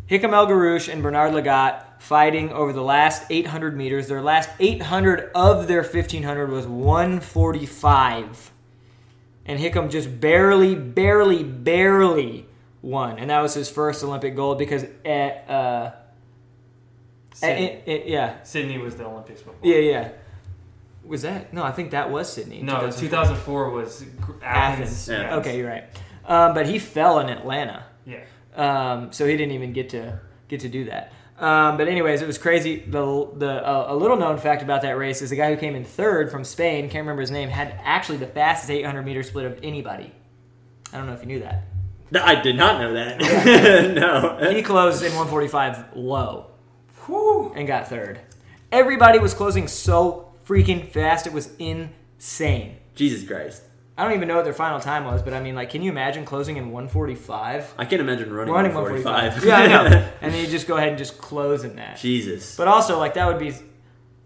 Hicham El Guerrouj and Bernard Lagat fighting over the last 800 meters. Their last 800 of their 1500 was 145. And Hickam just barely, barely, barely won. And that was his first Olympic gold because at, uh, at, Sydney, it- it- yeah, Sydney was the Olympics before. yeah, yeah. Was that? No, I think that was Sydney. No, 2004. 2004 was Athens. Athens. Yeah. Okay, you're right. Um, but he fell in Atlanta. Yeah. Um, so he didn't even get to get to do that. Um, but anyways, it was crazy. The the uh, a little known fact about that race is the guy who came in third from Spain, can't remember his name, had actually the fastest 800 meter split of anybody. I don't know if you knew that. No, I did not know that. no, He closed in 145 low, and got third. Everybody was closing so freaking fast; it was insane. Jesus Christ, I don't even know what their final time was, but I mean, like, can you imagine closing in 145? I can't imagine running, Running 145. 145. yeah, I know. And then you just go ahead and just close in that. Jesus. But also, like that would be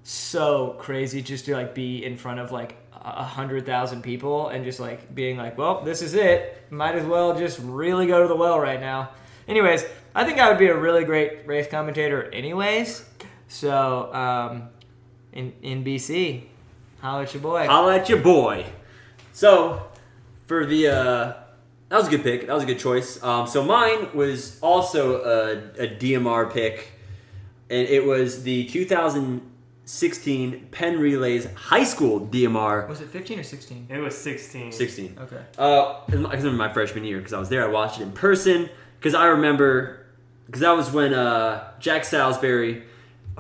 so crazy just to like be in front of like a hundred thousand people and just like being like, well, this is it. Might as well just really go to the well right now. Anyways, I think I would be a really great race commentator, anyways. So, um, in in BC, holla at your boy. Holla at your boy. So, for the uh, that was a good pick. That was a good choice. Um, so mine was also a, a DMR pick, and it was the 2016 Penn Relays High School DMR Was it 15 or 16? It was 16. 16. Okay. Uh, I remember my freshman year because I was there. I watched it in person because I remember because that was when uh, Jack Salisbury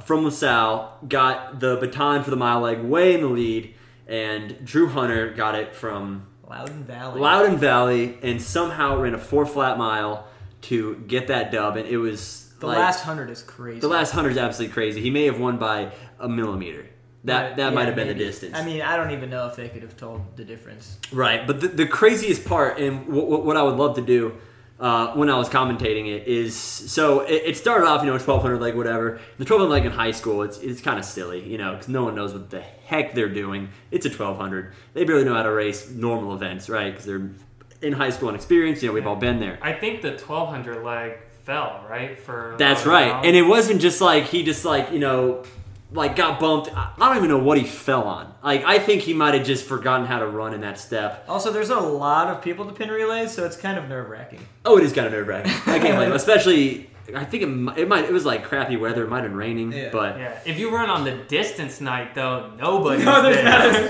from LaSalle got the baton for the mile leg way in the lead, and Drew Hunter got it from Loudoun Valley. Loudoun Valley and somehow ran a four flat mile to get that dub, and it was The like- last hundred is crazy. the last hundred is absolutely crazy. He may have won by a millimeter. That that Yeah, might have been maybe. the distance. I mean, I don't even know if they could have told the difference. Right, but the, the craziest part, and what, what I would love to do uh, when I was commentating it is, so it, it started off, you know, twelve hundred like whatever. The twelve hundred like in high school, it's it's kind of silly, you know, because no one knows what the heck they're doing. It's a twelve hundred. They barely know how to race normal events, right? Because they're in high school and experience. You know, we've all been there. I think the 1200 leg fell right for. That's right. And it wasn't just like he just like you know like got bumped. I I don't even know what he fell on. Like I think he might have just forgotten how to run in that step. Also, there's a lot of people to Penn Relays, so it's kind of nerve wracking. Oh, it is kind of nerve wracking. I can't blame. Especially, I think it, mi- it might. It was like crappy weather. It might have been raining, Yeah. but Yeah, if you run on the distance night though, nobody. No, there's there.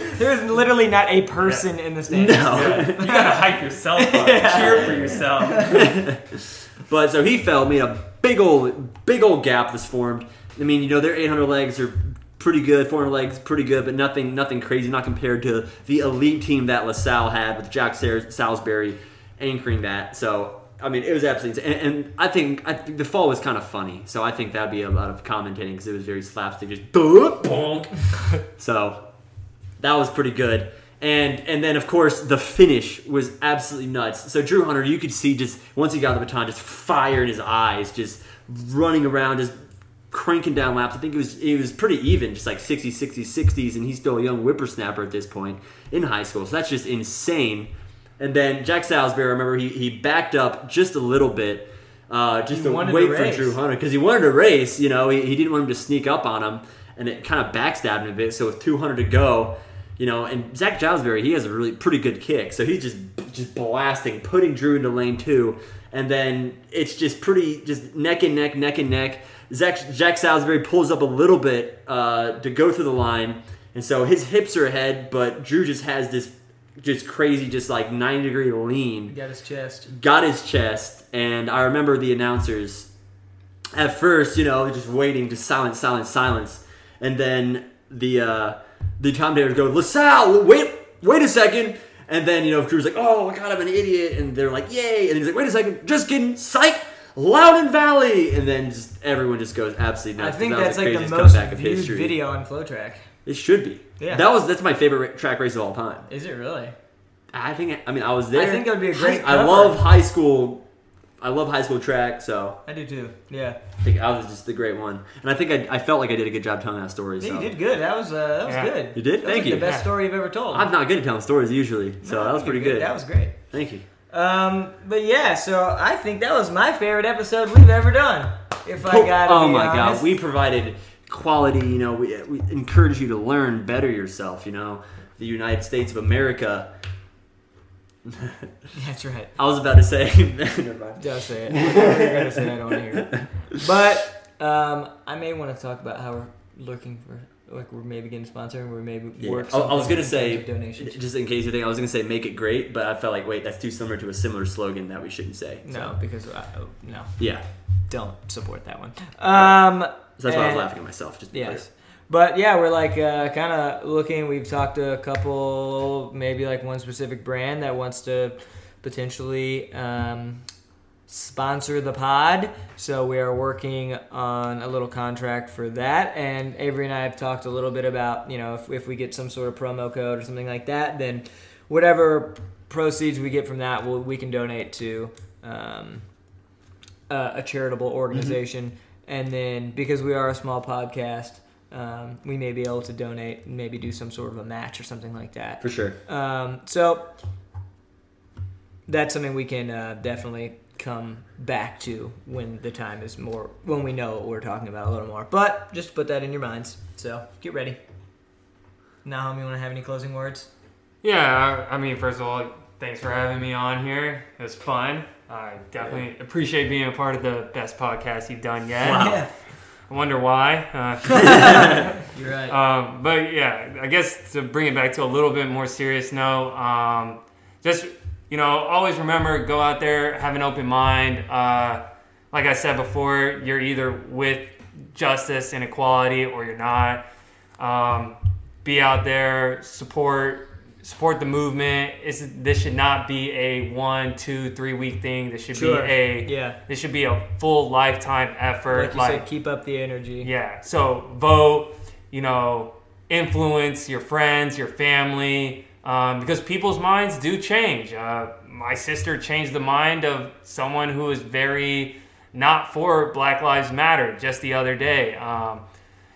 not. There's literally not a person in the stands. no. Yeah, you gotta hype yourself up, cheer for yourself. But so he fell. I mean, a big old, big old gap was formed. I mean, you know, their 800 legs are pretty good. 400 legs pretty good, but nothing, nothing crazy. Not compared to the elite team that LaSalle had with Jack Salisbury anchoring that. So. I mean, it was absolutely, and, and I think I think the fall was kind of funny. So I think that'd be a lot of commentating because it was very slapstick, just duh, bonk. so that was pretty good. And and then of course the finish was absolutely nuts. So Drew Hunter, you could see just once he got the baton, just fire in his eyes, just running around, just cranking down laps. I think it was it was pretty even, just like 60, 60, 60s, and he's still a young whippersnapper at this point in high school. So that's just insane. And then Jack Salisbury, I remember he, he backed up just a little bit, uh, just He to wait to for. Drew Hunter because he wanted to race. You know, he, he didn't want him to sneak up on him, and it kind of backstabbed him a bit. So with 200 to go, you know, and Zach Salisbury, he has a really pretty good kick, so he's just just blasting, putting Drew into lane two, and then it's just pretty just neck and neck, neck and neck. Zach Jack Salisbury pulls up a little bit uh, to go through the line, and so his hips are ahead, but Drew just has this just crazy, just like 90 degree lean got his chest. got his chest, and I remember the announcers at first, you know, just waiting, just silence, silence, silence, and then the uh, the commentators go, LaSalle, wait, wait a second, and then you know, Drew's like, oh my god, I'm an idiot, and they're like, yay, and he's like, wait a second, just kidding, psych. Loudoun Valley, and then just everyone just goes absolutely nuts. I nuts. think That was that's like the most viewed history. video on FloTrack. It should be. Yeah. that was that's my favorite track race of all time. Is it really? I think. I mean, I was there. I think it would be a great I cover. love high school. I love high school track, so I do too. Yeah. I think I was just the great one, and I think I, I felt like I did a good job telling that story. Yeah, So. you did good. That was uh, that was Yeah. good. You did? That was Thank like you. The best Yeah. story you've ever told. I'm not good at telling stories usually, so No, that was you're pretty good. That was great. Thank you. Um, but yeah, so I think that was my favorite episode we've ever done. If I got oh be my honest. god, we provided quality. You know, we, we encourage you to learn, better yourself. You know, the United States of America. That's right. I was about to say. never mind. Don't say it. Whatever you're gonna say, I don't want to hear it. But um, I may want to talk about how we're looking for, like, we're maybe getting sponsored, and we're maybe Yeah. work. I, I was gonna say, donations. just in case you think, I was gonna say make it great, but I felt like wait, that's too similar to a similar slogan that we shouldn't say. So, No, because I, oh, no, Yeah. don't support that one. Um, So that's why I was laughing at myself. Just Yes. But yeah, we're like uh, kind of looking. We've talked to a couple, maybe like one specific brand that wants to potentially um, sponsor the pod. So we are working on a little contract for that. And Avery and I have talked a little bit about, you know, if, if we get some sort of promo code or something like that, then whatever proceeds we get from that, we'll, we can donate to um, a, a charitable organization. And then because we are a small podcast, um, we may be able to donate and maybe do some sort of a match or something like that. For sure. Um, so that's something we can uh, definitely come back to when the time is more when we know what we're talking about a little more. But just put that in your minds. So get ready. Now, you want to have any closing words? Yeah, I I mean, first of all, thanks for having me on here. It was fun. I definitely appreciate being a part of the best podcast you've done yet. Yeah, I wonder why. Uh, you're right. um, but yeah, I guess to bring it back to a little bit more serious note, um, just you know, always remember go out there, have an open mind. Uh, like I said before, you're either with justice and equality or you're not. Um, be out there, support support the movement. It's, this should not be a one, two, three week thing. This should Sure. be a Yeah. this should be a full lifetime effort. like you said, keep up the energy. Yeah. So vote, you know, influence your friends, your family, um, because people's minds do change. Uh, my sister changed the mind of someone who is very not for Black Lives Matter just the other day. Um,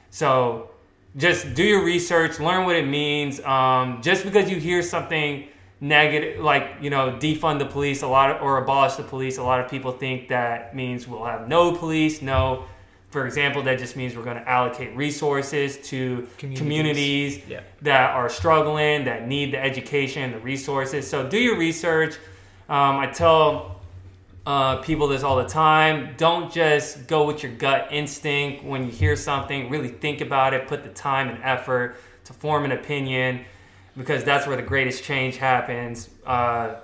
so just do your research, learn what it means. Um, just because you hear something negative, like you know, defund the police a lot of, or abolish the police. A lot of people think that means we'll have no police. No, for example, that just means we're going to allocate resources to Communities. communities, Yeah. that are struggling, that need the education, the resources. So do your research. Um, I tell uh, people this all the time. Don't just go with your gut instinct when you hear something. Really think about it. Put the time and effort to form an opinion because that's where the greatest change happens. Uh,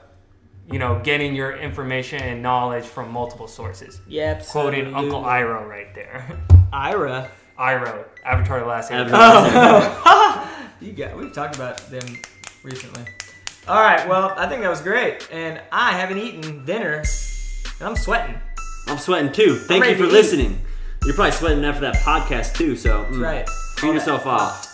you know, getting your information and knowledge from multiple sources. Yep. Quoting Uncle absolutely. Iroh right there. Ira. Iroh, Avatar: The Last Airbender. Avatar. You got. We've talked about them recently. All right. Well, I think that was great, and I haven't eaten dinner, and I'm sweating. I'm sweating too. Thank you for to eat. listening. You're probably sweating after that podcast too. So mm, That's right. clean All that yourself off.